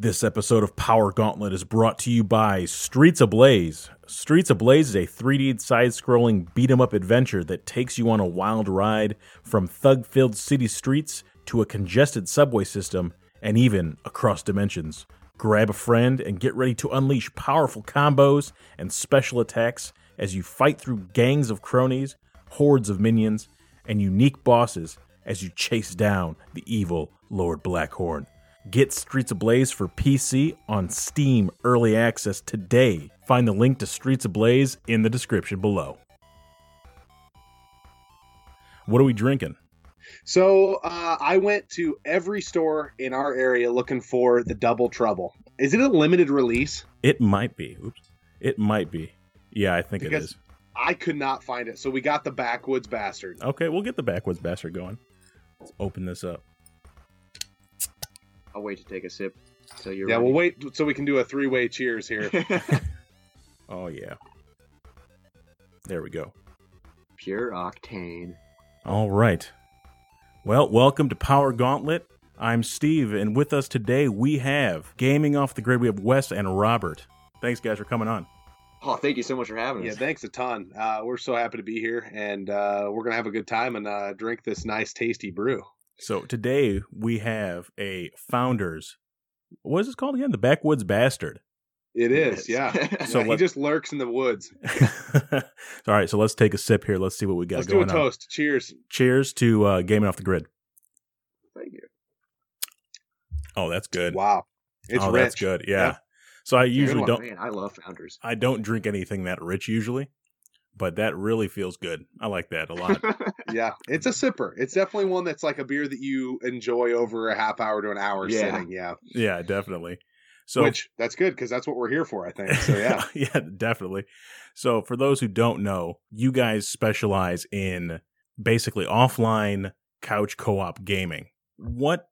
This episode of Power Gauntlet is brought to you by Streets Ablaze. Streets Ablaze is a 3D side scrolling beat 'em up adventure that takes you on a wild ride from thug filled city streets to a congested subway system and even across dimensions. Grab a friend and get ready to unleash powerful combos and special attacks as you fight through gangs of cronies, hordes of minions, and unique bosses as you chase down the evil Lord Blackhorn. Get Streets Ablaze for PC on Steam Early Access today. Find the link to Streets Ablaze in the description below. What are we drinking? So uh, I went to every store in our area looking for the Double Trouble. Is it a limited release? It might be. Oops. It might be. Yeah, I think Because- it is. I could not find it, so we got the Backwoods Bastard. Okay, we'll get the backwoods bastard going. Let's open this up. I'll wait to take a sip till you're yeah, ready. we'll wait so we can do a three-way cheers here. Oh yeah. There we go. Pure octane. All right. Well, welcome to Power Gauntlet. I'm Steve, and with us today we have gaming off the grid. We have Wes and Robert. Thanks, guys, for coming on. Oh, thank you so much for having us. yeah, thanks a ton. Uh, we're so happy to be here, and uh, we're gonna have a good time and uh, drink this nice, tasty brew. So today we have a founders. What is this called again? The Backwoods Bastard. It It is, is. yeah. So Yeah, he just lurks in the woods. All right, so let's take a sip here. Let's see what we got Let's do a going on. toast. Cheers. Cheers to uh, gaming off the grid. Thank you. Oh, that's good. Wow, it's oh, rich. that's good. Yeah. Yeah. So I usually don't. Man, I love founders. I don't drink anything that rich usually, but that really feels good. I like that a lot. Yeah, it's a sipper. It's definitely one that's like a beer that you enjoy over a half hour to an hour Yeah. sitting. Yeah, yeah, definitely. So which that's good because that's what we're here for. I think. So yeah, yeah, definitely. So for those who don't know, you guys specialize in basically offline couch co-op gaming. What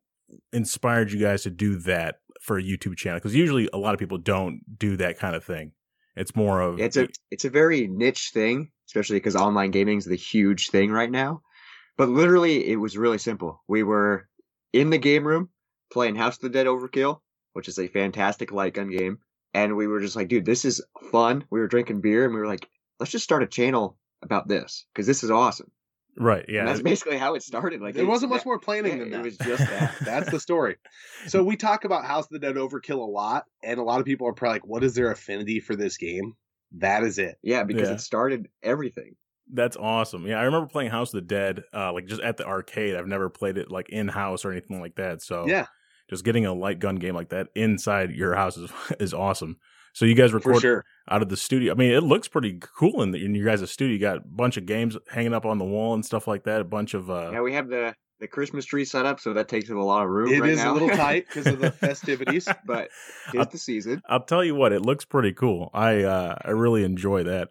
inspired you guys to do that for a YouTube channel? Because usually a lot of people don't do that kind of thing. It's more of it's a it's a very niche thing, especially because online gaming is the huge thing right now. But literally, it was really simple. We were in the game room playing House of the Dead Overkill, which is a fantastic light gun game, and we were just like, dude, this is fun. We were drinking beer, and we were like, let's just start a channel about this because this is awesome. Right. And Yeah, that's basically how it started. Like there wasn't much that- more planning yeah, than it was just that. That's the story. So we talk about House of the Dead Overkill a lot, and a lot of people are probably like, "What is their affinity for this game?" That is it. Yeah, because Yeah. it started everything. That's awesome. Yeah, I remember playing House of the Dead, uh, like just at the arcade. I've never played it like in house or anything like that. So Yeah, just getting a light gun game like that inside your house is is awesome. So you guys record sure. out of the studio. I mean, it looks pretty cool in, the, in your guys' studio. You got a bunch of games hanging up on the wall and stuff like that. A bunch of uh, yeah, we have the the Christmas tree set up, so that takes up a lot of room. It right is now. a little tight because of the festivities. but it's the season. I'll tell you what, it looks pretty cool. I uh, I really enjoy that.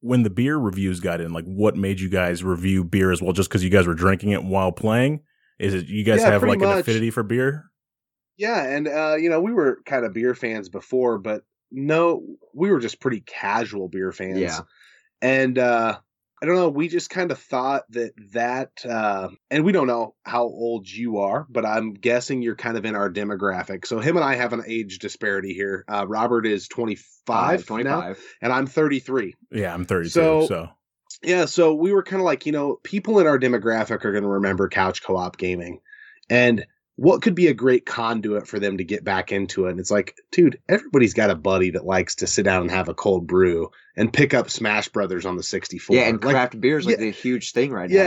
When the beer reviews got in, like, what made you guys review beer as well? Just because you guys were drinking it while playing? Is it you guys Yeah, have pretty like an affinity for beer? Yeah, and uh, you know, we were kind of beer fans before, but no, we were just pretty casual beer fans. Yeah. And uh I don't know, we just kind of thought that that uh and we don't know how old you are, but I'm guessing you're kind of in our demographic. So him and I have an age disparity here. Uh Robert is 25, Five, now, 25. and I'm 33. Yeah, I'm 32. So- so Yeah, so we were kind of like, you know, people in our demographic are going to remember couch co-op gaming. And what could be a great conduit for them to get back into it? And it's like, dude, everybody's got a buddy that likes to sit down and have a cold brew and pick up Smash Brothers on the 64. Yeah, and Like, craft beer is like yeah. the huge thing right Yeah.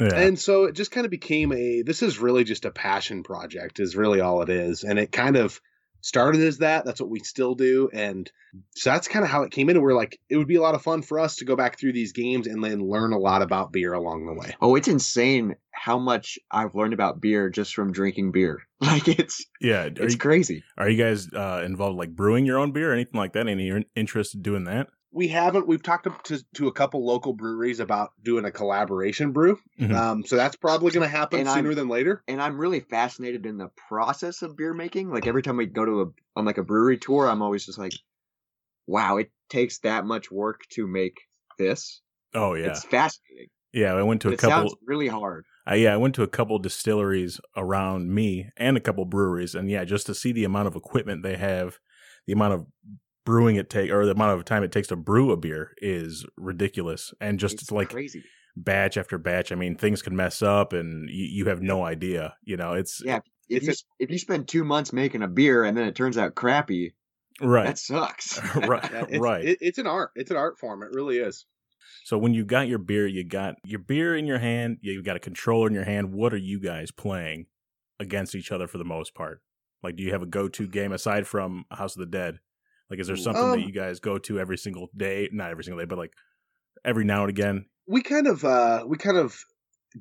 now. yeah. and so it just kind of became a this is really just a passion project is really all it is and it kind of started as that that's what we still do and so that's kind of how it came in and we're like it would be a lot of fun for us to go back through these games and then learn a lot about beer along the way Oh, it's insane how much I've learned about beer just from drinking beer. Like it's yeah, it's you, crazy. are you guys uh, involved like brewing your own beer or anything like that? Any interest in doing that? We haven't we've talked to, to a couple local breweries about doing a collaboration brew Mhm. um, so that's probably going to happen And I'm- sooner than later And I'm really fascinated in the process of beer making. Like every time we go to a on like a brewery tour, I'm always just like, wow, it takes that much work to make this. Oh yeah, It's fascinating. yeah. I went to But a it couple. sounds really hard. I, yeah, I went to a couple distilleries around me and a couple breweries, and yeah, just to see the amount of equipment they have, the amount of brewing it take or the amount of time it takes to brew a beer is ridiculous, and just It's like crazy. batch after batch. I mean, things can mess up, and you, you have no idea. You know, it's Yeah, if It's you if you spend two months making a beer and then it turns out crappy, right, that sucks. right, Yeah, it's, right. It, it's an art. It's an art form. It really is. So when you got your beer, you got your beer in your hand, you got a controller in your hand. What are you guys playing against each other for the most part? Like, do you have a go-to game aside from House of the Dead? Like, is there something Um, that you guys go to every single day? Not every single day, but like every now and again. we kind of uh we kind of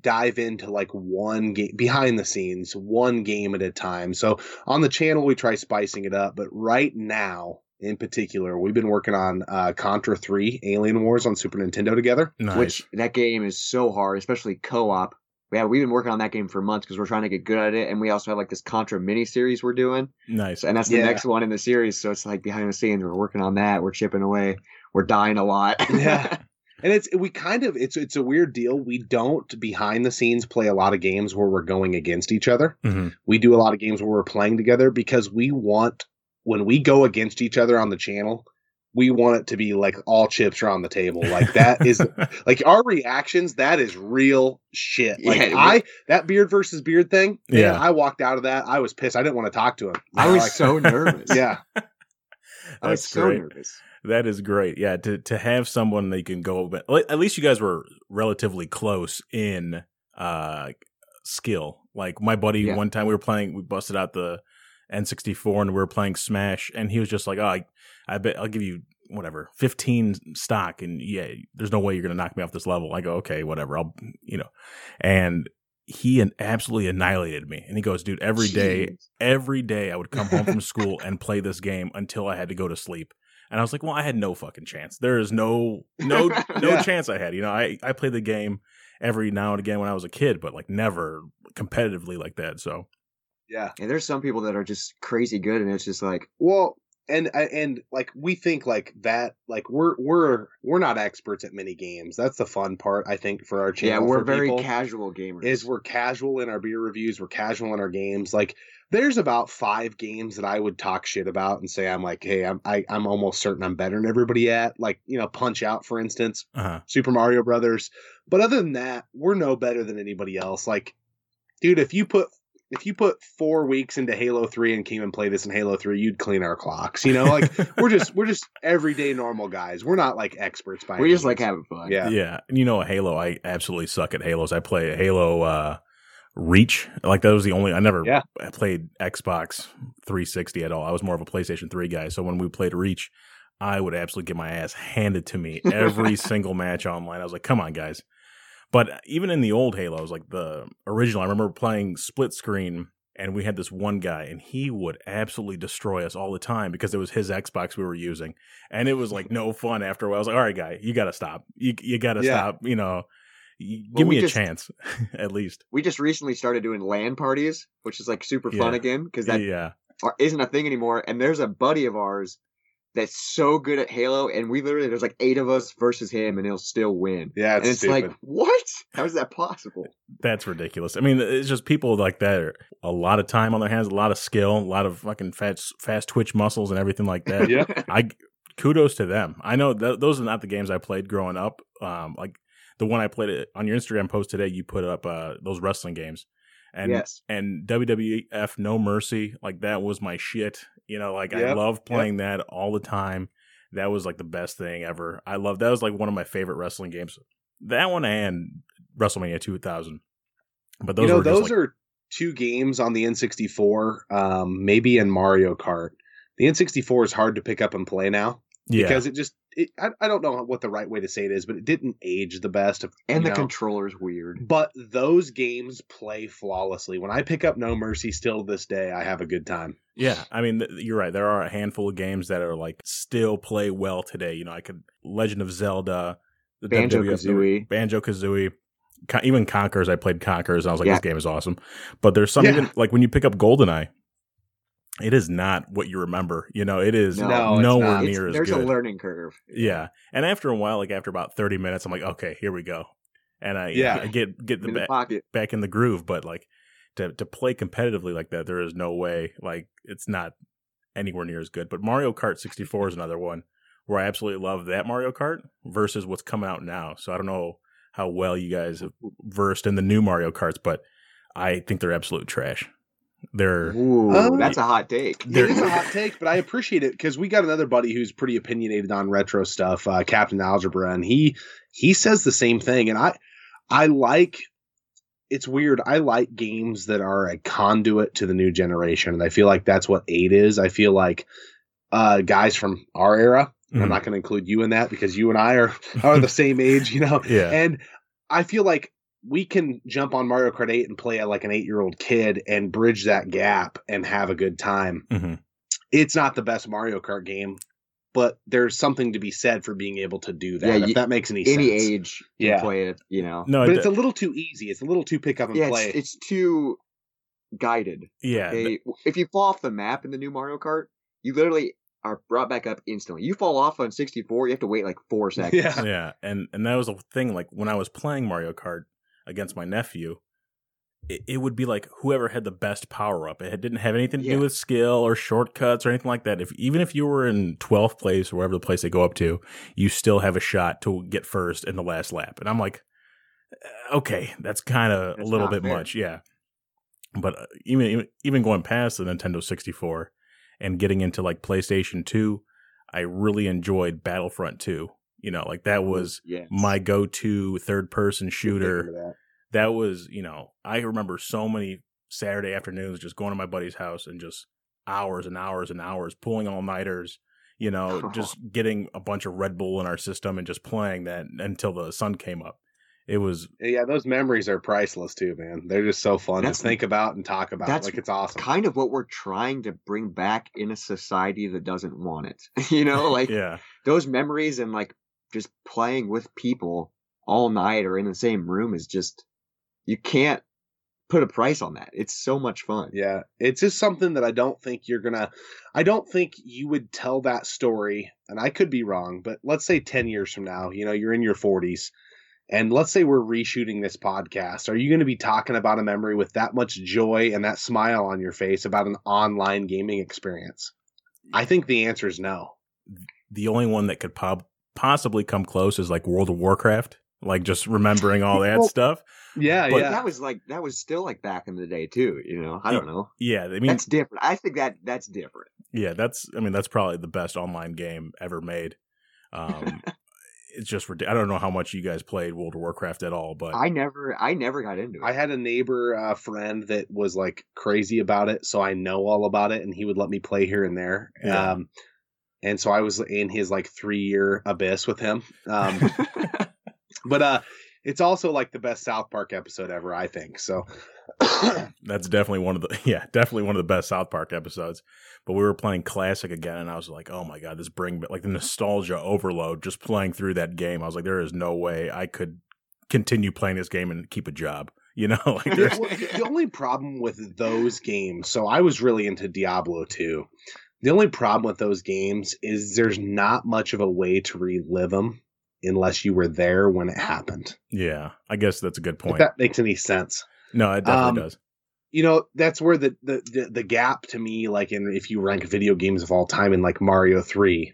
dive into like one game behind the scenes one game at a time so on the channel we try spicing it up but right now in particular we've been working on uh contra 3 alien wars on super nintendo together Nice. Which that game is so hard, especially co-op. Yeah, we've been working on that game for months because we're trying to get good at it, and we also have like this Contra mini series we're doing, nice. and that's the Yeah. next one in the series. So it's like behind the scenes, we're working on that, we're chipping away, we're dying a lot. Yeah. and it's we kind of it's it's a weird deal we don't behind the scenes play a lot of games where we're going against each other Mhm. we do a lot of games where we're playing together because we want when we go against each other on the channel we want it to be like all chips are on the table like that is like our reactions that is real shit like Yeah, i that beard versus beard thing man, Yeah. i walked out of that i was pissed i didn't want to talk to him I was Like, so nervous. yeah I was so great. nervous. That is great. Yeah, to to have someone that you can go. But at least you guys were relatively close in uh skill. Like my buddy, Yeah. one time we were playing, we busted out the N64 and we were playing Smash, and he was just like, "Oh, I, I bet I'll give you whatever, fifteen stock, and yeah, there's no way you're gonna knock me off this level." I go, "Okay, whatever, I'll, you know," and he absolutely annihilated me. And he goes, "Dude, every day, Jeez. every day I would come home from school and play this game until I had to go to sleep." And I was like, "Well, I had no fucking chance. There is no, no, no Yeah. chance I had. You know, I I played the game." Every now and again when I was a kid, but like never competitively like that. So yeah And there's some people that are just crazy good, and it's just like, Well, and and like we think like that like we're we're we're not experts at many games. That's the fun part I think for our channel. yeah, we're very casual gamers. Is we're casual in our beer reviews. We're casual in our games. Like there's about five games that I would talk shit about and say I'm like, hey, I'm I, I'm almost certain I'm better than everybody at. Like you know, Punch Out for instance, uh Super Mario Brothers. But other than that, we're no better than anybody else. Like, dude, if you put if you put four weeks into Halo Three and came and played this in Halo Three, you'd clean our clocks. You know, like we're just we're just everyday normal guys. We're not like experts by. we any just like means. having fun. Yeah. Yeah. And you know, Halo, I absolutely suck at Halos. I play Halo uh, Reach. Like, that was the only, I never Yeah. played Xbox 360 at all. I was more of a PlayStation 3 guy. So when we played Reach, I would absolutely get my ass handed to me every single match online. I was like, come on, guys. But even in the old Halos, like the original, I remember playing split screen and we had this one guy and he would absolutely destroy us all the time because it was his Xbox we were using. And it was like no fun after a while. I was like, all right, guy, you got to stop. You, you got to Yeah. stop. You know, Well, give me a just- chance at least. We just recently started doing LAN parties, which is like super fun Yeah. again because that yeah. isn't a thing anymore. And there's a buddy of ours that's so good at Halo, and we literally there's like eight of us versus him, and he'll still win. Yeah, and it's, it's stupid. like, what? How is that possible? That's ridiculous. I mean, it's just people like that are a lot of time on their hands, a lot of skill, a lot of fucking fast, fast twitch muscles and everything like that. yeah, I kudos to them. I know th- those are not the games I played growing up. Um, like the one I played it on your Instagram post today, you put up uh those wrestling games, and yes. and WWF No Mercy, like that was my shit. You know, like I Yep, loved playing that all the time. That was like the best thing ever. I love that was like one of my favorite wrestling games. That one and WrestleMania 2000. But those you know, those like, are two games on the N64, um, maybe in Mario Kart. The N64 is hard to pick up and play now yeah. because it just it, I, I don't know what the right way to say it is, but it didn't age the best. Of, And the know. controller's weird. But those games play flawlessly. When I pick up No Mercy still to this day, I have a good time. Yeah, I mean, th- you're right. There are a handful of games that are like still play well today. You know, I could Legend of Zelda, the Banjo-Kazooie. Banjo Kazooie, even Conker's. I played Conker's. And I was like, Yeah. this game is awesome. But there's some Yeah. even like when you pick up Goldeneye, it is not what you remember. You know, it is No, nowhere not. It's- near as there's good. There's a learning curve. yeah, and after a while, like after about 30 minutes, I'm like, okay, here we go. and I Yeah. I get get the, in the back, pocket. back in the groove. But like to to play competitively like that, there is no way. Like it's not anywhere near as good. But Mario Kart 64 is another one where I absolutely love that Mario Kart versus what's coming out now. So I don't know how well you guys have versed in the new Mario Karts, but I think they're absolute trash. They're Ooh, Um, that's a hot take. It is a hot take, but I appreciate it because we got another buddy who's pretty opinionated on retro stuff, uh, Captain Algebra, and he he says the same thing. And I I like it's weird. I like games that are a conduit to the new generation, and I feel like that's what eight is. I feel like uh, guys from our era. I'm Mhm. not going to include you in that because you and I are are the same age, you know. yeah. And I feel like we can jump on Mario Kart 8 and play it like an eight year old kid and bridge that gap and have a good time. hmm It's not the best Mario Kart game, but there's something to be said for being able to do that. Yeah, if you- that makes any, Any sense. age can Yeah. play it, you know. No, But it- it's a little too easy. It's a little too pick up and yeah, play. it's, it's too guided. yeah. They, if you fall off the map in the new Mario Kart, you literally are brought back up instantly. You fall off on 64, you have to wait like four seconds. Yeah. yeah and and that was a thing like when i was playing mario kart against my nephew it, it would be like whoever had the best power up. It didn't have anything to Yeah. do with skill or shortcuts or anything like that. If even if you were in 12th place or wherever the place they go up to you still have a shot to get first in the last lap. And i'm like uh, okay that's kind of a little bit fair. much. Yeah. But uh, even even- even going past the nintendo 64 and getting into like playstation 2 i really enjoyed battlefront 2 you know like that mm, was yes. my go-to third person shooter that. that was you know i remember so many saturday afternoons just going to my buddy's house and just hours and hours and hours pulling all-nighters you know just getting a bunch of red bull in our system and just playing that until the sun came up it was Yeah, those memories are priceless too, man. They're just so fun That's- to think about and talk about. that's Like it's awesome. kind of what we're trying to bring back in a society that doesn't want it. you know, like yeah those memories and like just playing with people all night or in the same room is just you can't put a price on that. It's so much fun. Yeah, it's just something that I don't think you're gonna. I don't think you would tell that story, and I could be wrong, but let's say ten years from now, you know, you're in your 40s, and let's say we're reshooting this podcast. Are you going to be talking about a memory with that much joy and that smile on your face about an online gaming experience? I think the answer is no. the only one that could pob- possibly come close is like world of warcraft like just remembering all that Well, stuff Yeah, But yeah. That was like that was still like back in the day too, you know. I don't know. yeah i mean That's different. I think that that's different. Yeah, that's. I mean, that's probably the best online game ever made. Um, it's just. ridic- I don't know how much you guys played World of Warcraft at all, but I never I never got into it. I had a neighbor uh, friend that was like crazy about it, so I know all about it, and he would let me play here and there. Yeah. Um, and so I was in his like three year abyss with him. Um, but uh, it's also like the best South Park episode ever, I think. So that's definitely one of the. Yeah, definitely one of the best South Park episodes. But we were playing classic again, and I was like, "Oh my god, this bring like the nostalgia overload." Just playing through that game, I was like, "There is no way I could continue playing this game and keep a job." You know, like the, the only problem with those games, so I was really into Diablo 2. The only problem with those games is there's not much of a way to relive them unless you were there when it happened. yeah, I guess that's a good If point. that makes any sense. no, it definitely Um, does. you know that's where the, the the the gap to me like in if you rank video games of all time in like mario 3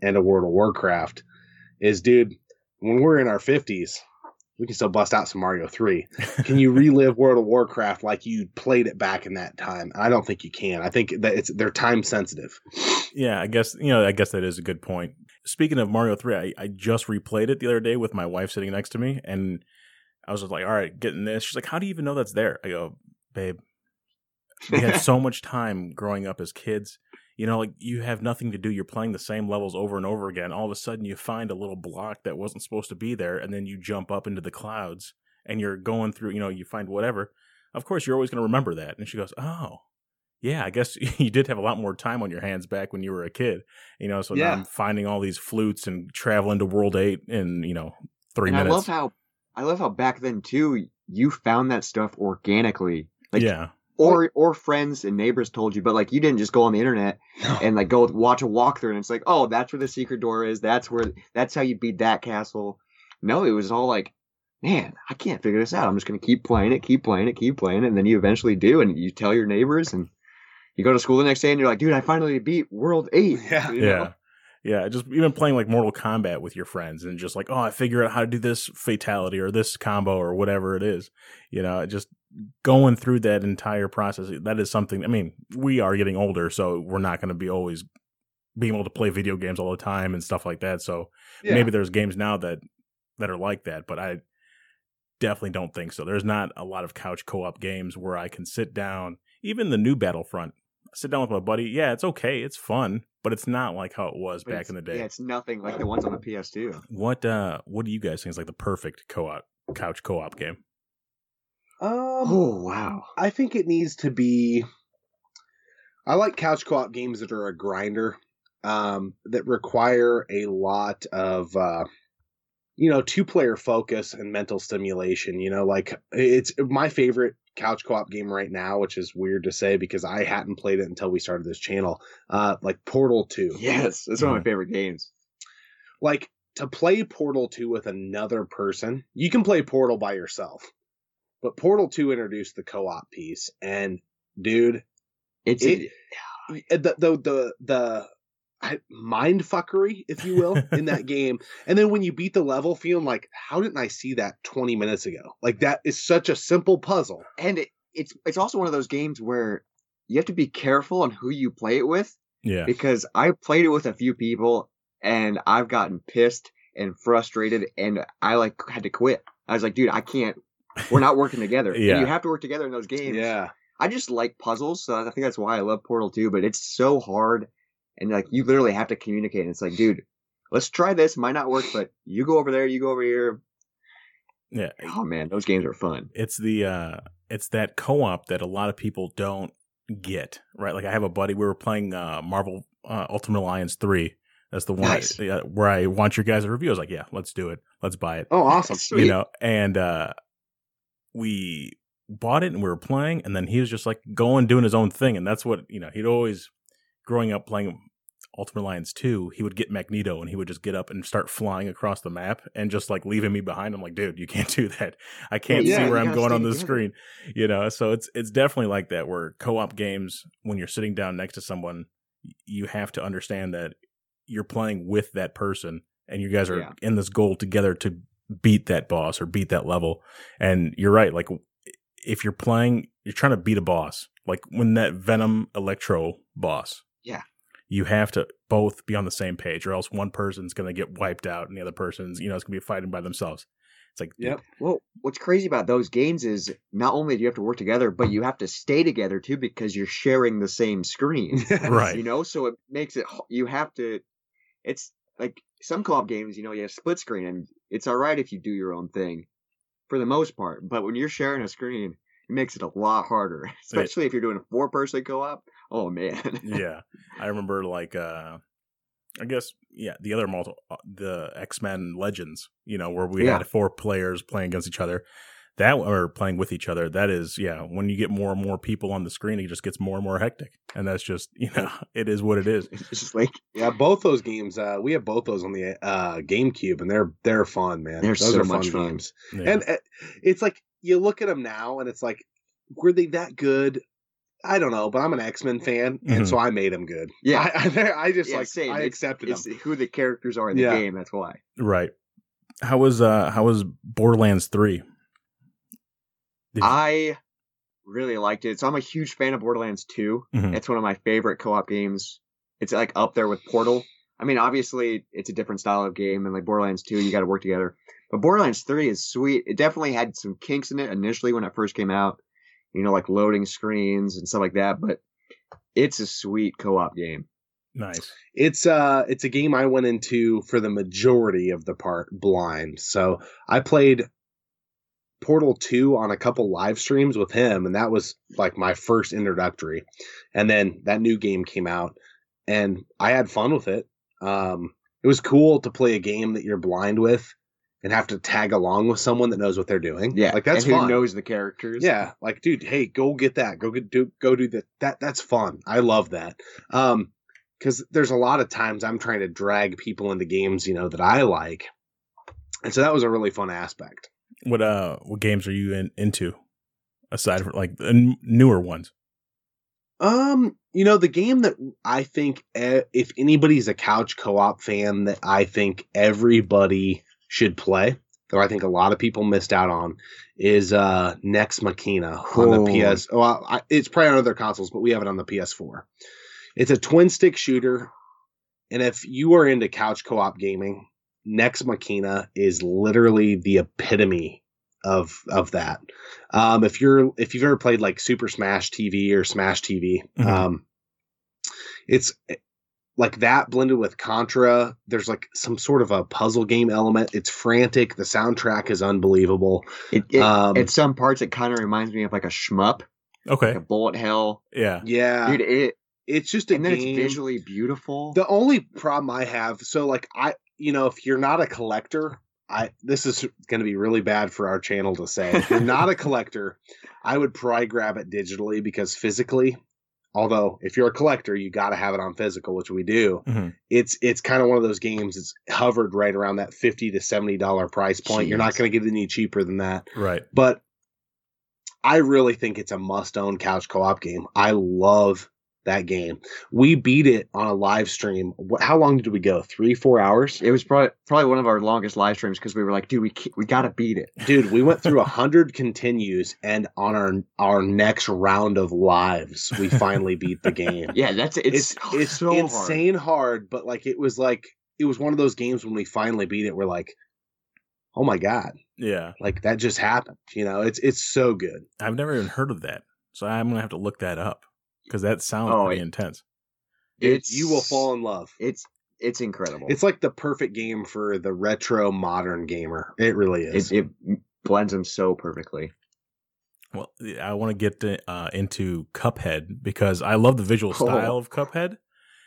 and a world of warcraft is dude when we're in our 50s we can still bust out some mario 3 can you relive world of warcraft like you played it back in that time i don't think you can i think that it's they're time sensitive Yeah, I guess you know. I guess that is a good point. Speaking of Mario Three, I, I just replayed it the other day with my wife sitting next to me, and I was just like, "All right, getting this." She's like, "How do you even know that's there?" I go, "Babe, we had so much time growing up as kids. You know, like you have nothing to do. You're playing the same levels over and over again. All of a sudden, you find a little block that wasn't supposed to be there, and then you jump up into the clouds, and you're going through. You know, you find whatever. Of course, you're always going to remember that." And she goes, "Oh." Yeah, I guess you did have a lot more time on your hands back when you were a kid, you know. So now Yeah. I'm finding all these flutes and traveling to World Eight in you know three and minutes. I love how I love how back then too you found that stuff organically. Like yeah, or or friends and neighbors told you, but like you didn't just go on the internet and like go watch a walkthrough and it's like, oh, that's where the secret door is. That's where that's how you beat that castle. No, it was all like man, I can't figure this out. I'm just going to keep playing it, keep playing it, keep playing it. And then you eventually do. And you tell your neighbors and you go to school the next day and you're like, dude, I finally beat World 8. Yeah. you know? Yeah. Yeah, just even playing like Mortal Kombat with your friends and just like, oh, I figure out how to do this fatality or this combo or whatever it is. You know, just going through that entire process. That is something. I mean, we are getting older, so we're not going to be always being able to play video games all the time and stuff like that. So Yeah. maybe there's games now that that are like that, but I definitely don't think so. There's not a lot of couch co-op games where I can sit down. Even the new Battlefront, sit down with my buddy. Yeah, it's okay, it's fun, but it's not like how it was But back in the day. Yeah, it's nothing like the ones on the PS2. What uh what do you guys think is like the perfect co-op couch co-op game? Um, Oh, wow. I think it needs to be. I like couch co-op games that are a grinder, um, that require a lot of, uh, you know, two-player focus and mental stimulation. You know, like it's my favorite couch co-op game right now, which is weird to say because I hadn't played it until we started this channel. Uh, like Portal Two. Yes, it's one of my favorite games. like to play Portal 2 with another person, you can play Portal by yourself. But Portal 2 introduced the co-op piece and dude, It's It- the the the the I- mind fuckery, if you will, in that game. And then when you beat the level, feeling like, how didn't I see that 20 minutes ago? Like that is such a simple puzzle. and it, it's it's also one of those games where you have to be careful on who you play it with Yeah. because I played it with a few people and I've gotten pissed and frustrated and I like had to quit. I was like, dude, I can't. We're not working together. And Yeah. you have to work together in those games. Yeah. I just like puzzles, so I think that's why I love Portal 2, but it's so hard and like you literally have to communicate. And it's like, dude, let's try this. Might not work, but you go over there, you go over here. Yeah. Oh man, those games are fun. It's the uh it's that co-op that a lot of people don't get, right? Like I have a buddy we were playing uh Marvel uh, Ultimate Alliance 3. That's the one Nice. I, uh, where I want your guys' to review. I was like, yeah, let's do it. Let's buy it. Oh, awesome. Sweet. you know and uh we bought it and we were playing and then he was just like going doing his own thing and that's what you know he'd always growing up playing ultimate alliance 2 he would get magneto and he would just get up and start flying across the map and just like leaving me behind i'm like dude you can't do that i can't Yeah, see where i'm going on the screen you know so it's it's definitely like that where co-op games when you're sitting down next to someone you have to understand that you're playing with that person and you guys are Yeah. in this goal together to beat that boss or beat that level. And you're right. Like if you're playing, you're trying to beat a boss. Like when that Venom Electro boss. Yeah. You have to both be on the same page, or else one person's going to get wiped out, and the other person's, you know, it's going to be fighting by themselves. It's like, Yep. Well, what's crazy about those games is not only do you have to work together, but you have to stay together too because you're sharing the same screen. right, You know, so it makes it you have to. It's like some co-op games, you know, you have split screen, and it's all right if you do your own thing, for the most part. But when you're sharing a screen, it makes it a lot harder, especially if you're doing a four-person co-op. Oh man, yeah. I remember like, uh I guess, yeah, the other multi, uh, the X Men Legends, you know, where we Yeah. had four players playing against each other. That or playing with each other. That is, yeah. When you get more and more people on the screen, it just gets more and more hectic, and that's just, you know, it is what it is. it's just like Yeah, both those games. Uh, we have both those on the uh, GameCube, and they're they're fun, man. They're those so are much fun. games. Yeah. And uh, it's like you look at them now, and it's like, were they that good? I don't know, but I'm an X Men fan, Mhm. and so I made them good. Yeah. I, I, I just Yeah, like same. I It's- accepted it's them. who the characters are in the Yeah. game. That's why. right. How was uh how was Borderlands three? You- I really liked it. So I'm a huge fan of Borderlands 2. Mhm. It's one of my favorite co-op games. It's like up there with Portal. I mean, obviously it's a different style of game, and like Borderlands 2, you got to work together. But Borderlands 3 is sweet. It definitely had some kinks in it initially when it first came out, you know, like loading screens and stuff like that. But it's a sweet co-op game. Nice. It's uh it's a game I went into for the majority of the part blind. So I played Portal 2 on a couple live streams with him and that was like my first introductory. And then that new game came out and I had fun with it. Um it was cool to play a game that you're blind with and have to tag along with someone that knows what they're doing. Yeah, Like that's and who fun. knows the characters. Yeah, like dude, hey, go get that. Go get do go do that. That that's fun. I love that. Um cuz there's a lot of times I'm trying to drag people into games, you know, that I like. And so that was a really fun aspect. What uh, what games are you in, into aside from like the n- newer ones? Um, you know, the game that I think eh, if anybody's a couch co-op fan that I think everybody should play, that I think a lot of people missed out on, is uh Nex Machina on the Oh. PS. Well, I, it's probably on other consoles, but we have it on the PS4. It's a twin stick shooter, and if you are into couch co-op gaming, Nex Machina is literally the epitome of of that. Um, if you're if you've ever played like Super Smash TV or Smash TV, Mhm. um, it's like that blended with Contra. There's like some sort of a puzzle game element. It's frantic. The soundtrack is unbelievable. It, it, Um, at some parts, it kind of reminds me of like a shmup, Okay, like a bullet hell. yeah, Yeah, Dude, it it's just a and then game. it's visually beautiful. The only problem I have, so like I, you know, if you're not a collector, I this is going to be really bad for our channel to say. If you're not a collector, I would probably grab it digitally because physically, although if you're a collector, you got to have it on physical, which we do. Mhm. It's it's kind of one of those games. It's hovered right around that fifty to seventy dollar price point. You're not going to get it any cheaper than that right. but I really think it's a must own couch co op game. I love that game. We beat it on a live stream. How long did we go? Three, four hours? it was probably probably one of our longest live streams because we were like, dude, we we gotta beat it. Dude, we went through a hundred continues and on our our next round of lives, we finally beat the game. Yeah, that's it's It's it's so hard. insane hard. but like it was like it was one of those games when we finally beat it, we're like, oh my God. Yeah, Like that just happened. You know, it's it's so good. I've never even heard of that, so I'm gonna have to look that up because that sounds Oh, pretty it- intense. It's you will fall in love. It's it's incredible. It's like the perfect game for the retro modern gamer. It really is. it, it blends them so perfectly. Well, I want to get to, uh, into Cuphead because I love the visual Oh. style of Cuphead,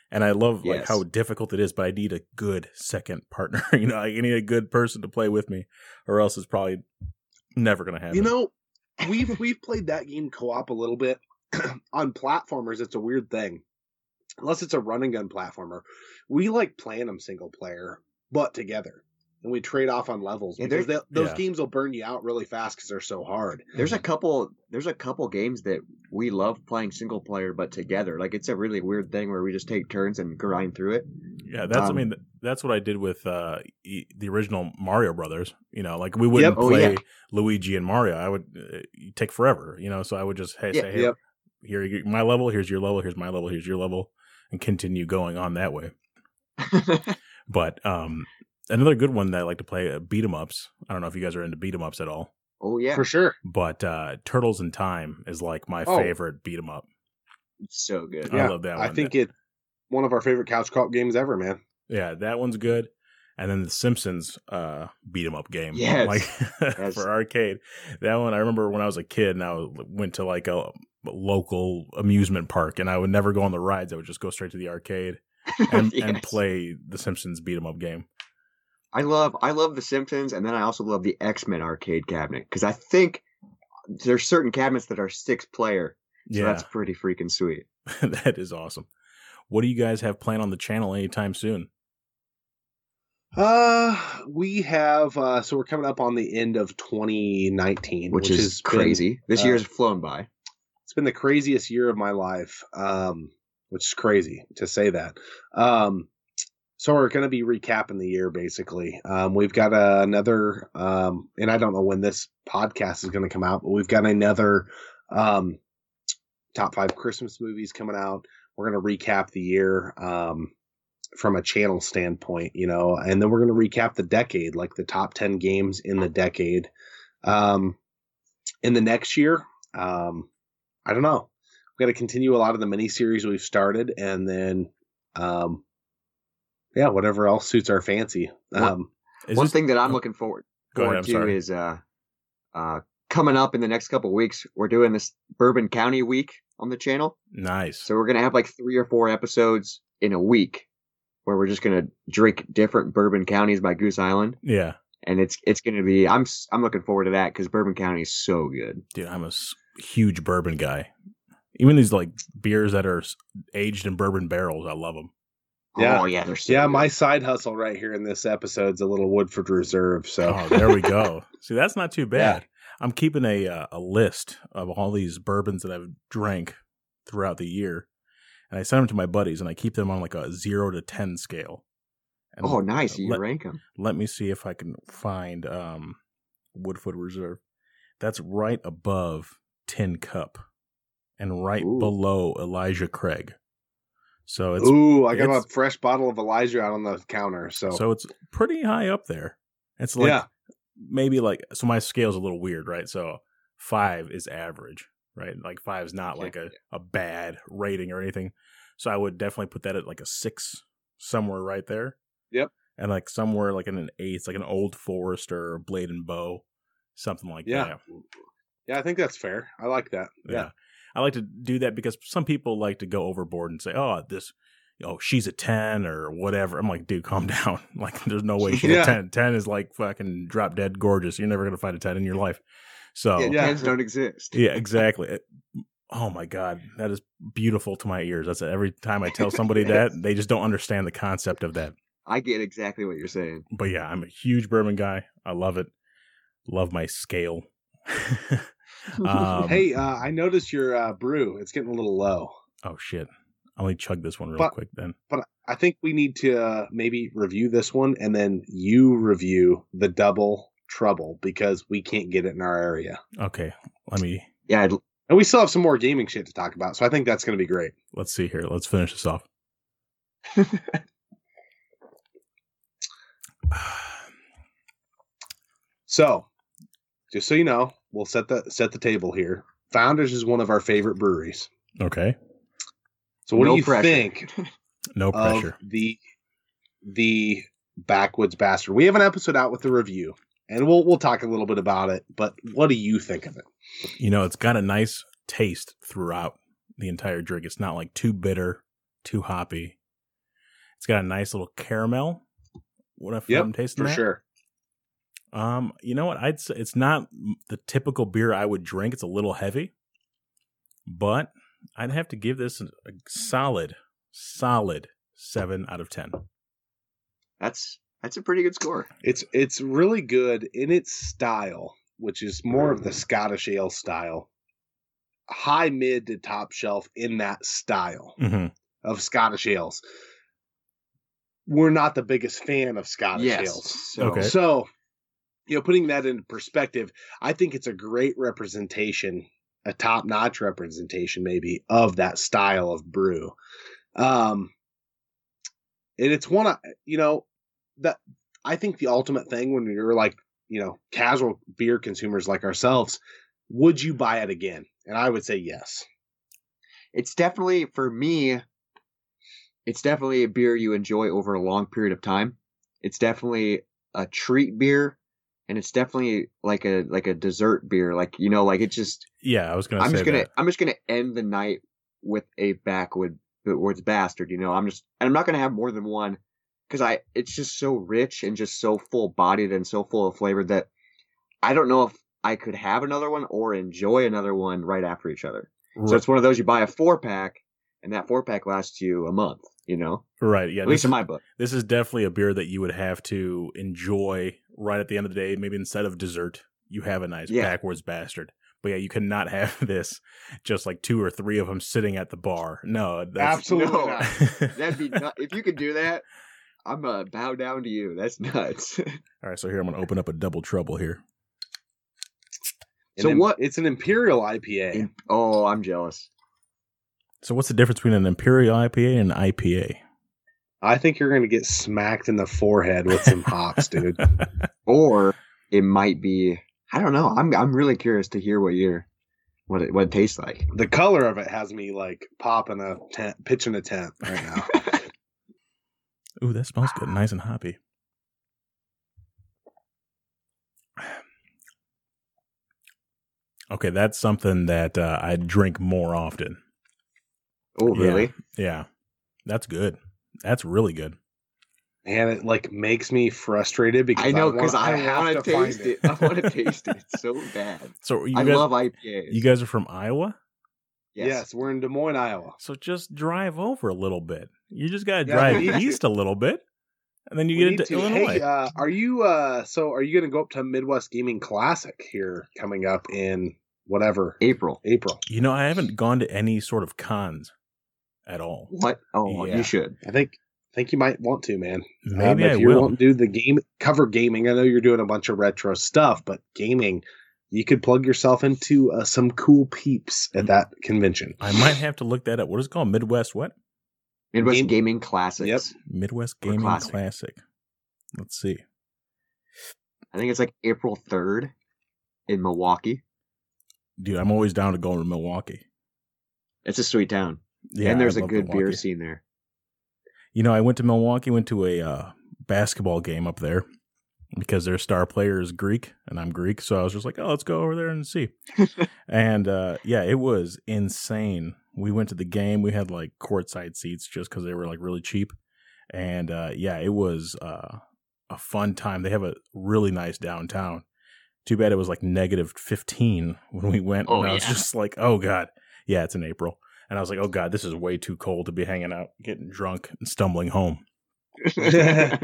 and I love like Yes. how difficult it is. But I need a good second partner. you know, I need a good person to play with me, or else it's probably never gonna happen. you know, we've we've played that game co-op a little bit on platformers. It's a weird thing, unless it's a run and gun platformer. We like playing them single player, but together, and we trade off on levels Yeah, because they, those yeah. games will burn you out really fast because they're so hard. There's a couple there's a couple games that we love playing single player but together. Like it's a really weird thing where we just take turns and grind through it. yeah, that's I um, mean that's what I did with uh, e- the original Mario Brothers. You know, like we wouldn't Oh, play yeah. Luigi and Mario. I would uh, take forever. You know, so I would just hey, Yeah, say hey, yep. Here you- my level, here's your level, here's my level, here's your level, and continue going on that way. But um, another good one that I like to play uh, beat 'em ups. I don't know if you guys are into beat 'em ups at all, oh yeah. For sure. but uh, Turtles in Time is like my Oh. favorite beat 'em up. It's so good. I Yeah, love that I one. think it one of our favorite couch co-op games ever, man. Yeah, that one's good. And then the Simpsons uh, beat 'em up game, Yes. like Yes. for arcade. That one I remember when I was a kid, and I went to like a local amusement park, and I would never go on the rides. I would just go straight to the arcade and, and play the Simpsons beat 'em up game. I love I love the Simpsons and then I also love the X Men arcade cabinet because I think there's certain cabinets that are six player. So Yeah, that's pretty freaking sweet. that is awesome. What do you guys have planned on the channel anytime soon? Uh, we have uh, so we're coming up on the end of 2019, Which, which, is has been- crazy. this uh, year's flown by. It's been the craziest year of my life. Um, which is crazy to say that. Um, so we're going to be recapping the year basically. Um, we've got uh, another, um, and I don't know when this podcast is going to come out, but we've got another um, top five Christmas movies coming out. We're going to recap the year um, from a channel standpoint, you know, and then we're going to recap the decade, like the top 10 games in the decade. Um, in the next year, um, I don't know. We're going to continue a lot of the mini series we've started, and then, um, yeah, whatever else suits our fancy. Um, Is One this- thing that I'm oh, looking forward, Go ahead, forward to sorry. is uh, uh, coming up in the next couple weeks. We're doing this Bourbon County week on the channel, nice. so we're gonna have like three or four episodes in a week where we're just gonna drink different bourbon counties by Goose Island, yeah, and it's it's gonna be I'm I'm looking forward to that because Bourbon County is so good. dude, I'm a s- huge bourbon guy. Even these like beers that are aged in bourbon barrels, I love them. Yeah. Oh yeah, they're so yeah, good. my side hustle right here in this episode's a little Woodford Reserve. So Oh, there we go. See, that's not too bad. I'm keeping a uh, a list of all these bourbons that I've drank throughout the year, and I send them to my buddies, and I keep them on like a zero to ten scale. And Oh, nice. You let, rank them. let me see if I can find um, Woodford Reserve. That's right above Tin Cup, and right Ooh. below Elijah Craig. So it's Ooh, I got a fresh bottle of Elijah out on the counter. So, so it's pretty high up there. It's like yeah, maybe like so my scale's a little weird, right? So five is average, right? Like five is not Okay. like a, a bad rating or anything. So I would definitely put that at like a six somewhere right there. Yep. And like somewhere like in an eight, like an old Forester or Blade and Bow, something like Yeah. that. Yeah, I think that's fair. I like that. Yeah, I like to do that because some people like to go overboard and say, "Oh, this, oh, she's a ten or whatever." I'm like, dude, calm down. Like, there's no way she's Yeah. a ten. Ten is like fucking drop dead gorgeous. You're never gonna find a ten in your life. So Yeah, Yeah. tens don't exist. yeah, exactly. It- oh my god, that is beautiful to my ears. That's every time I tell somebody that they just don't understand the concept of that. I get exactly what you're saying. But yeah, I'm a huge bourbon guy. I love it. Love my scale. um, hey, uh, I noticed your uh, brew. It's getting a little low, oh shit. I'll only chug this one real But- quick then. but I think we need to uh, maybe review this one and then you review the double trouble because we can't get it in our area. Okay, let me Yeah, I'd, And we still have some more gaming shit to talk about. So I think that's going to be great. let's see here. Let's finish this off. So, just so you know, we'll set the set the table here. Founders is one of our favorite breweries. Okay, So what No do you pressure. think no of pressure. the the backwoods bastard? We have an episode out with the review, and we'll we'll talk a little bit about it. But what do you think of it? You know, it's got a nice taste throughout the entire drink. It's not like too bitter, too hoppy. It's got a nice little caramel. What if Yep, I'm tasting For that? sure. Um, you know what? I'd say it's not the typical beer I would drink. It's a little heavy, but I'd have to give this a, a solid, solid seven out of ten. that's that's a pretty good score. It's it's really good in its style, which is more of the Scottish ale style. High mid to top shelf in that style Mm-hmm. of Scottish ales. We're not the biggest fan of Scottish yes. ales. So, Okay. So, you know, putting that into perspective, I think it's a great representation, a top notch representation, maybe, of that style of brew. Um, and it's one, of you know, that I think the ultimate thing when you're like, you know, casual beer consumers like ourselves, would you buy it again? And I would say yes. it's definitely for me it's definitely a beer you enjoy over a long period of time it's definitely a treat beer and it's definitely like a like a dessert beer like you know like it just Yeah, I was gonna i'm say just gonna that. i'm just gonna end the night with a backwood words bastard you know i'm just and i'm not gonna have more than one because i it's just so rich and just so full bodied and so full of flavor that i don't know if i could have another one or enjoy another one right after each other so it's one of those you buy a four pack, and that four pack lasts you a month. You know, right. Yeah, at least in my book. this is definitely a beer that you would have to enjoy right at the end of the day. Maybe instead of dessert, you have a nice Yeah. backwards bastard. But yeah, you cannot have this just like two or three of them sitting at the bar. No, that's Absolutely no. not. That'd be nut- if you could do that. I'm gonna bow down to you. That's nuts. All right, so here I'm going to open up a double trouble here. So im- what- It's an imperial IPA. And- oh, I'm jealous. So what's the difference between an Imperial IPA and an IPA? I think you're going to get smacked in the forehead with some hops, dude. Or it might be. I don't know. I'm I'm really curious to hear what your what it what it tastes like. The color of it has me like popping a tent, pitching a tent right now. Ooh, that smells good. Nice and hoppy. Okay, that's something that uh, I drink more often. Oh, really? Yeah, that's good. That's really good. and it like makes me frustrated because I know wanna- because I, have want to find taste it. I want to taste it so bad. So you I guys, love IPAs. you guys are from Iowa? Yes. we're in Des Moines, Iowa. So just drive over a little bit. You just got to Yeah, drive we need to. east a little bit, and then you We get into to. Illinois. Hey, uh, are you uh so are you gonna go up to Midwest Gaming Classic here coming up in whatever April. April? you know, I haven't gone to any sort of cons at all. What? Oh, Yeah. you should. I think I think you might want to, man. Maybe Um, I if you will. want to do the game cover gaming, I know you're doing a bunch of retro stuff, but gaming, you could plug yourself into uh, some cool peeps Mm. at that convention. I might have to look that up. What is it called? Midwest what? Midwest Game- Gaming Classics. Yep. Midwest Gaming Classic. Classic. Let's see. I think it's like April 3rd in Milwaukee. Dude, I'm always down to go to Milwaukee. It's a sweet town. Yeah, and there's I a good beer scene there. You know, I went to Milwaukee, went to a uh, basketball game up there because their star player is Greek and I'm Greek. So I was just like, oh, let's go over there and see. and uh, yeah, it was insane. We went to the game. We had like courtside seats just because they were like really cheap. And uh, yeah, it was uh, a fun time. They have a really nice downtown. Too bad it was like negative 15 when we went. Oh, and I was yeah. just like, oh, God. Yeah, it's in April. And I was like, oh, God, this is way too cold to be hanging out, getting drunk, and stumbling home.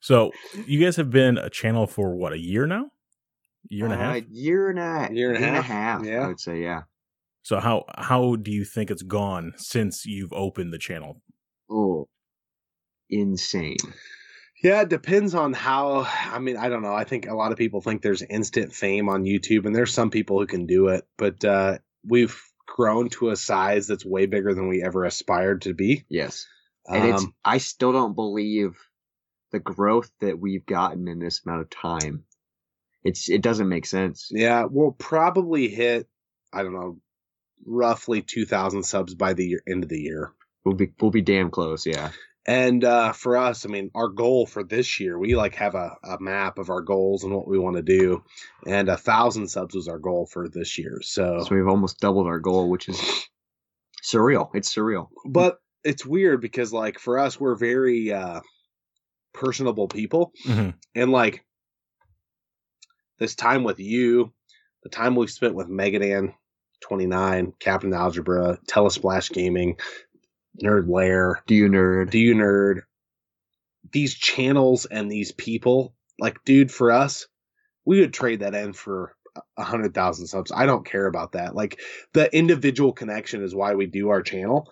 So you guys have been a channel for what, a year now? Year and a half? Uh, year and a Year and a half, half. yeah. I would say, yeah. So how how do you think it's gone since you've opened the channel? Oh, insane. Yeah, it depends on how. I mean, I don't know. I think a lot of people think there's instant fame on YouTube, and there's some people who can do it, but uh, we've grown to a size that's way bigger than we ever aspired to be. Yes. And it's, Um, I still don't believe the growth that we've gotten in this amount of time. It's, it doesn't make sense. yeah, we'll probably hit. I don't know, roughly 2,000 subs by the year, end of the year. We'll be, we'll be damn close. Yeah. And uh, for us, I mean, our goal for this year, we like have a, a map of our goals and what we want to do. And a thousand subs was our goal for this year. So, So we've almost doubled our goal, which is surreal. It's surreal. but it's weird because like for us, we're very uh, personable people. Mhm. And like this time with you, the time we've spent with Megadan 29, Captain Algebra, Telesplash Gaming, Nerd Lair, Do you nerd? Do You Nerd, these channels and these people, like, dude, for us, we would trade that in for a hundred thousand subs. I don't care about that. Like, the individual connection is why we do our channel.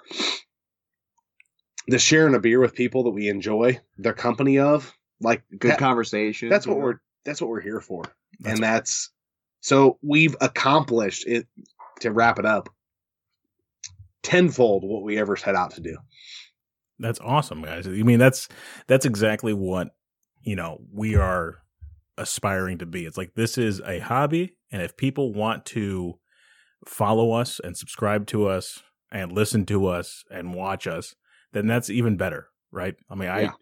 The sharing a beer with people that we enjoy their company of, like, Good that- conversation. that's what know? we're that's what we're here for That's- and that's so we've accomplished it to wrap it up tenfold what we ever set out to do That's awesome, guys. I mean, that's that's exactly what you know we are aspiring to be. It's like this is a hobby, and if people want to follow us and subscribe to us and listen to us and watch us, then that's even better, right? I mean, I Yeah.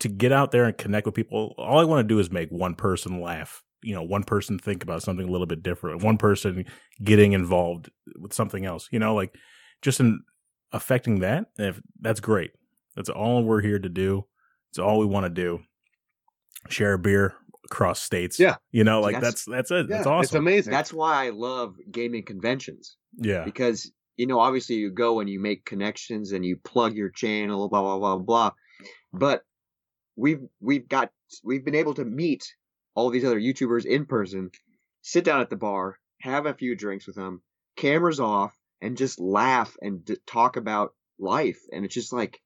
to get out there and connect with people. All I want to do is make one person laugh. You know, one person think about something a little bit different. One person getting involved with something else. You know, like just in affecting that. If that's great. That's all we're here to do. It's all we want to do. Share a beer across states. Yeah. You know, like Yes. that's that's it. yeah that's it's awesome. amazing That's why I love gaming conventions. yeah. because you know obviously you go and you make connections and you plug your channel blah blah blah blah but we've we've got we've been able to meet all these other youtubers in person sit down at the bar have a few drinks with them cameras off and just laugh and d- talk about life and it's just like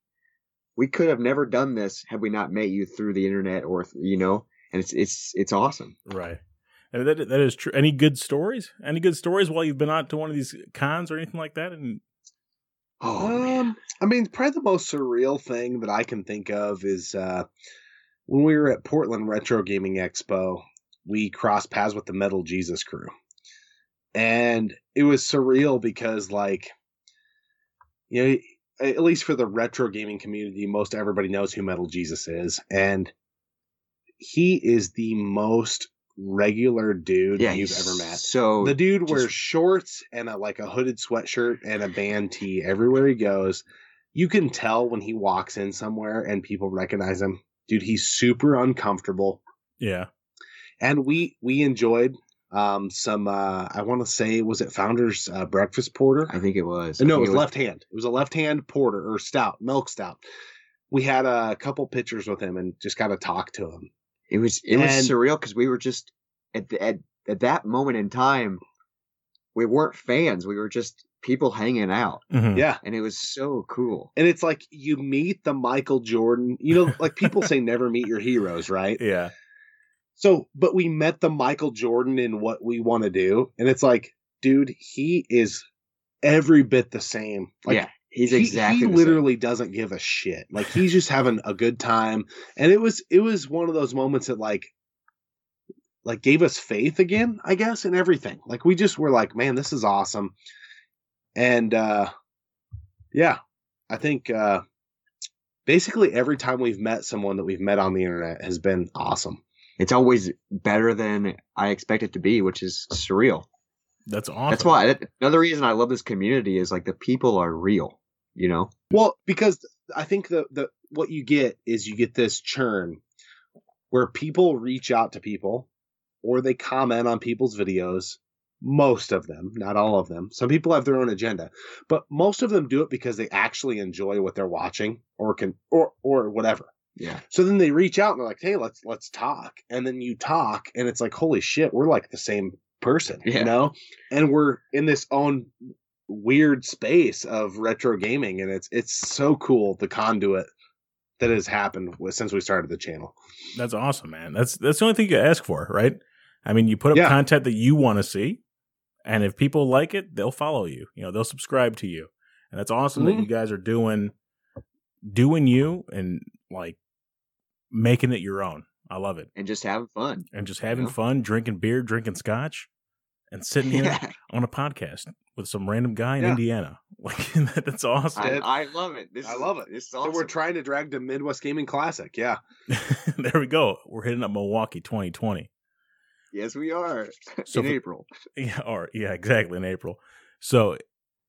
we could have never done this had we not met you through the internet or th- you know and it's it's it's awesome Right. And that that is true. Any good stories? Any good stories while you've been out to one of these cons or anything like that? And oh um i mean probably the most surreal thing that i can think of is uh when we were at portland retro gaming expo we crossed paths with the metal jesus crew and it was surreal because like you know at least for the retro gaming community most everybody knows who metal jesus is and he is the most regular dude yeah you've ever met. so the dude just- wears shorts and a, like a hooded sweatshirt and a band tee everywhere he goes. You can tell when he walks in somewhere and people recognize him. Dude he's super uncomfortable. Yeah. and we we enjoyed um, some uh, I want to say was it Founders uh, Breakfast Porter? I think it was. no, I it was left hand. It was a left hand porter or stout, milk stout. We had a couple pictures with him and just got to talk to him. It was it was surreal because we were just at, the, at at that moment in time, we weren't fans. We were just people hanging out, Mhm. Yeah. and it was so cool. And it's like you meet the Michael Jordan, you know, like people say never meet your heroes, right? Yeah. So, but we met the Michael Jordan in what we want to do. And it's like, dude, he is every bit the same. Like, yeah, he's he, exactly he literally doesn't give a shit. Like he's just having a good time. And it was it was one of those moments that like like gave us faith again, I guess, in everything. Like we just were like, man, this is awesome. And uh yeah, I think uh basically every time we've met someone that we've met on the internet has been awesome. It's always better than I expect it to be, which is surreal. That's awesome. That's why that, another reason I love this community is like the people are real. You know, Well, because I think the the what you get is you get this churn where people reach out to people or they comment on people's videos. Most of them, not all of them. Some people have their own agenda, but most of them do it because they actually enjoy what they're watching or can or or whatever. Yeah, So then they reach out and they're like, "Hey, let's let's talk." And then you talk and it's like, "Holy shit, we're like the same person." Yeah. You know? And we're in this own weird space of retro gaming and it's it's so cool the conduit that has happened with, since we started the channel. That's awesome, man. That's that's the only thing you ask for, right? I mean, you put up Yeah. content that you want to see, and if people like it, they'll follow you. You know, they'll subscribe to you, and that's awesome that Mhm. you guys are doing doing you and like making it your own. I love it, and just having fun. and just having Yeah. fun, drinking beer, drinking scotch, and sitting here Yeah, on a podcast with some random guy in Yeah. Indiana. Like that's awesome. I, I love it. This I is- love it. This is So we're trying to drag the Midwest Gaming Classic. Yeah. there we go. We're hitting up Milwaukee 2020. yes, we are So in for- April. Yeah, or yeah, exactly in April. So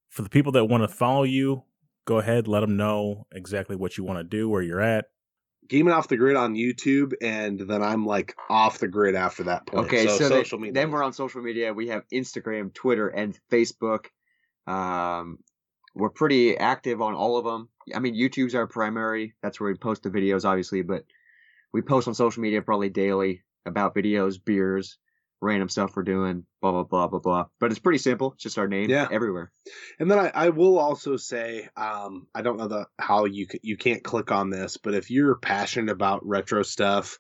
for the people that want to follow you, go ahead, let them know exactly what you want to do, where you're at. Gaming off the grid on YouTube, and then I'm like off the grid after that point. Okay, so, then- social media. then we're on social media. We have Instagram, Twitter, and Facebook. Um, we're pretty active on all of them. I mean, YouTube's our primary. That's where we post the videos, obviously, but we post on social media probably daily about videos, beers, random stuff we're doing, blah blah blah blah blah. But it's pretty simple. It's just our name. Yeah. everywhere. And then I, I will also say, um, I don't know the how you you can't click on this, but if you're passionate about retro stuff,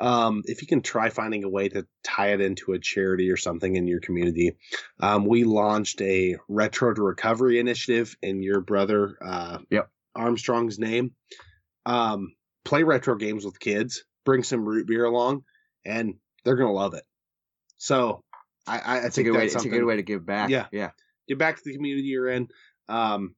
um, if you can try finding a way to tie it into a charity or something in your community, um, we launched a retro to recovery initiative in your brother uh, Yep. Armstrong's name. Um, play retro games with kids, bring some root beer along, and they're gonna love it. So I, I, I It's a think good way. that's It's a good way to give back. Yeah. yeah. get back to the community you're in um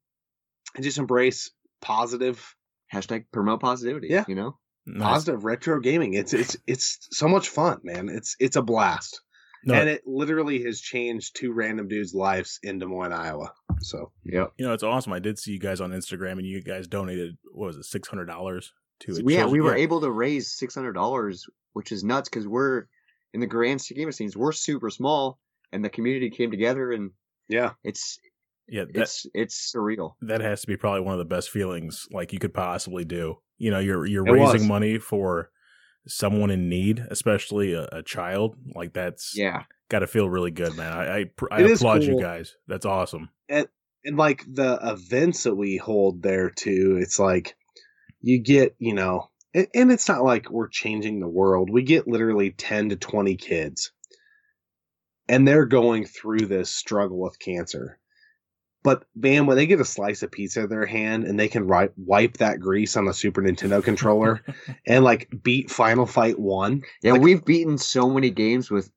and just embrace positive Hashtag promote positivity. Yeah. you know. Nice. positive retro gaming it's it's it's so much fun man it's it's a blast No, and it literally has changed two random dudes lives in des moines iowa so yeah, you know, it's awesome. I did see you guys on Instagram, and you guys donated what was it, six hundred dollars to it. yeah, we were able to raise six hundred dollars, which is nuts because we're in the grand scheme of things, we're super small, and the community came together, and yeah it's Yeah, that it's it's surreal. that has to be probably one of the best feelings like you could possibly do. You know, you're you're It was. raising money for someone in need, especially a, a child. Like that's Yeah, got to feel really good, man. I I, I It is applaud you guys. That's awesome. And, and like the events that we hold there too it's like you get you know and, and it's not like we're changing the world. We get literally 10 to 20 kids and they're going through this struggle with cancer. But man when they get a slice of pizza in their hand and they can ri- wipe that grease on the super nintendo controller and like beat final fight 1 yeah. Like- we've beaten so many games with,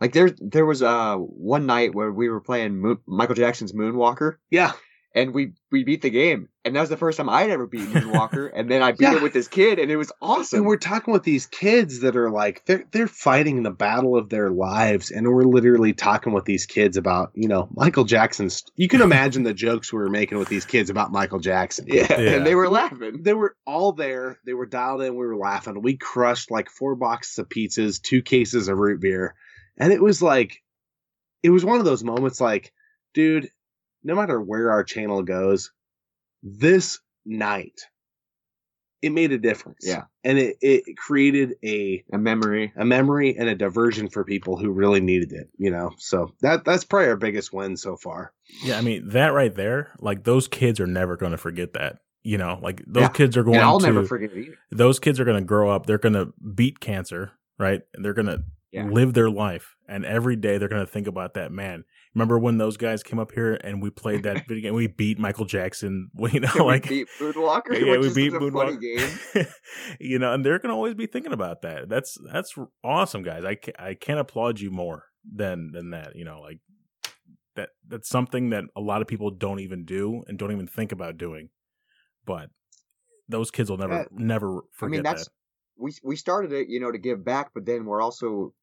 like there there was uh one night where we were playing Moon, Michael Jackson's Moonwalker, yeah and we we beat the game, and that was the first time I'd ever beaten Moonwalker, and then I beat Yeah. it with this kid, and it was awesome. And we're talking with these kids that are like they're they're fighting the battle of their lives, and we're literally talking with these kids about you know Michael Jackson's. You can imagine the jokes we were making with these kids about Michael Jackson. yeah, Yeah. and they were laughing. They were all there. They were dialed in. We were laughing. We crushed like four boxes of pizzas, two cases of root beer, And it was like, it was one of those moments like, dude, no matter where our channel goes, this night, it made a difference. Yeah. And it, it created a, A memory. a memory and a diversion for people who really needed it, you know? So that, that's probably our biggest win so far. Yeah, I mean that right there, like those kids are never going to forget that. You know, like those Yeah. kids are going And I'll to never forget it either. those kids are going to grow up. They're going to beat cancer, right? And they're going to Yeah. live their life, and every day they're going to think about that man. Remember when those guys came up here and we played that video game? We beat Michael Jackson. We, you know, Yeah, we beat Moonwalker, yeah, we beat Moonwalker. you know, and they're going to always be thinking about that. That's that's awesome, guys. I ca- I can't applaud you more than than that. You know, like that that's something that a lot of people don't even do and don't even think about doing. But those kids will never never I forget mean, that's that. we we started it, you know, to give back, but then we're also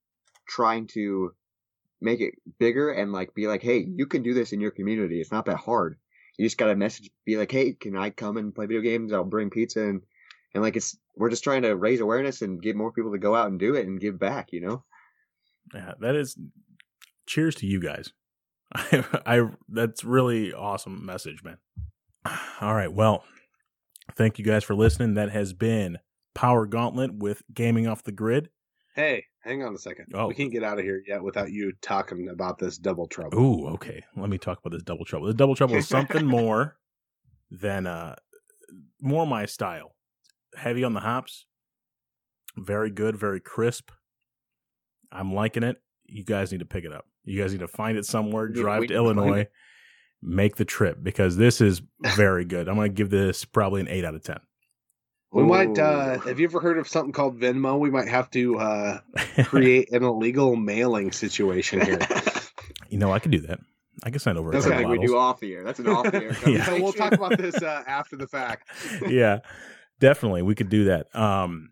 trying to make it bigger and like be like, hey, you can do this in your community. It's not that hard. You just got to message, be like, hey, can I come and play video games? I'll bring pizza and and like it's we're just trying to raise awareness and get more people to go out and do it and give back. You know, Yeah, that is. Cheers to you guys. I, I that's really awesome message, man. All right, well, thank you guys for listening. That has been Power Gauntlet with Gaming Off the Grid. Hey, hang on a second. Oh. We can't get out of here yet without you talking about this double trouble. Ooh, okay. Let me talk about this double trouble. This double trouble is something more than uh more my style. Heavy on the hops. Very good, very crisp. I'm liking it. You guys need to pick it up. You guys need to find it somewhere, Yeah, drive to Illinois, make the trip because this is very good. I'm going to give this probably an 8 out of 10. We might. uh Have you ever heard of something called Venmo? We might have to uh create an illegal mailing situation here. you know, I could do that. I can send over a That's couple something we do off the air. That's an off the air. Yeah. So we'll talk about this uh, after the fact. yeah, definitely. We could do that. Um,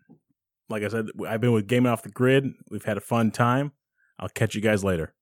like I said, I've been with Gaming Off the Grid. We've had a fun time. I'll catch you guys later.